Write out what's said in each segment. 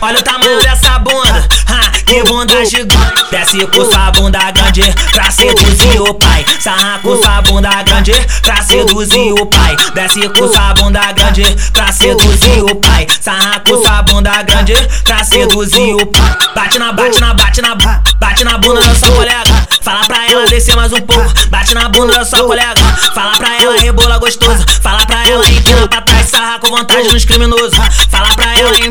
Olha o tamanho dessa bunda, ha, que bunda gigante. Desce com sua bunda grande pra seduzir o pai. Sarra com sua bunda grande pra seduzir o pai. Desce com sua bunda grande pra seduzir o pai. Sarra com sua bunda grande pra seduzir o pai. Bate na, bate na, bate na, bate na bunda da sua colega. Fala pra ela descer mais um pouco. Bate na bunda da sua colega. Fala pra ela rebola gostosa. Fala pra ela empina pra trás. Sarra com vontade nos criminosos. Fala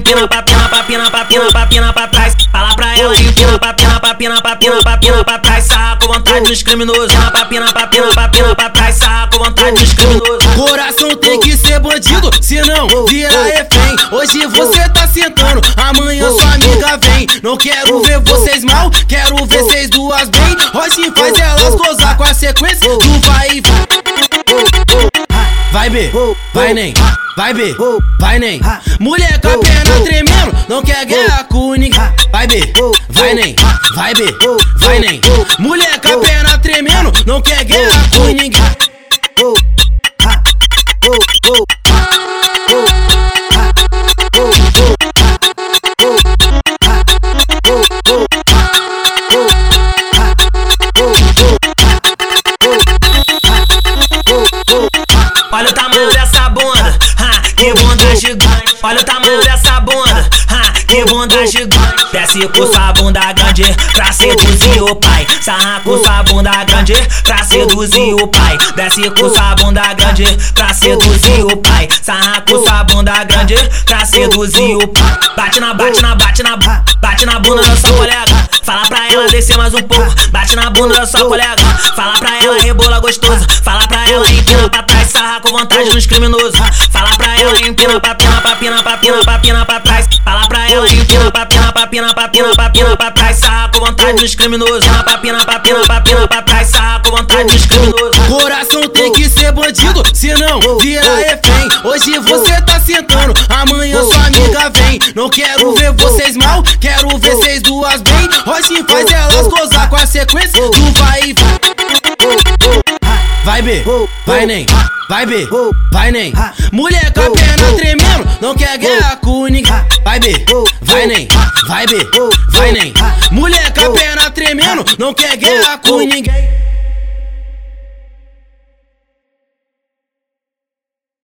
pra ela empina pra pina, pra pina, pra pina, pra pina pra trás. Fala pra ela pra pina, pra pina, pra pina, pra pina pra trás. Sarra com vontade nos criminosos. Pina, pra pina, pra pina pra trás. Sarra com vontade nos criminosos. Coração tem que ser bandido, senão vira refém. Hoje você tá sentando, amanhã sua amiga vem. Não quero ver vocês mal, quero ver vocês duas bem. Hoje faz elas gozar com a sequência do. Vai B, vai nem, vai B, vai nem. Mulher com a perna tremendo, não quer guerra com ninguém. Vai B, vai nem, vai B, vai nem. Mulher com a perna tremendo, não quer guerra com ninguém. Olha o tamanho dessa bunda, ha, que bunda gigante. Olha o tamanho dessa Desce com sua bunda grande pra seduzir o pai. Sarra com sua bunda grande pra seduzir o pai. Desce com sua bunda grande pra seduzir o pai. Sarra com sua bunda grande pra seduzir o pai. Bate na, bate na, bate na, bate na bunda da sua colega. Fala pra ela descer mais um pouco. Bate na bunda da sua colega. Fala pra ela rebola gostosa. Fala pra ela empina pra trás. Sarra com vontade nos criminosos. Fala pra ela empina pra pina, pra pina, pra pina, pra pina pra trás. Fala pra ela empina pra pina, pra pina, pra pina, pra trás. Sarra com vontade nos criminosos. Pina, pra pina, pra pina pra trás. Sarra com vontade nos criminosos. Coração tem que ser bandido, senão vira refém. Hoje você tá sentando, amanhã sua amiga vem. Não quero ver vocês mal, quero ver vocês duas bem. Hoje faz elas gozar com a sequência do vai e vai. Vai B, vai nem, vai B, vai nem. Mulher com a perna tremendo, não quer guerra com ninguém. Vai B, vai nem, vai B, vai nem. Mulher com a perna tremendo, não quer guerra com ninguém.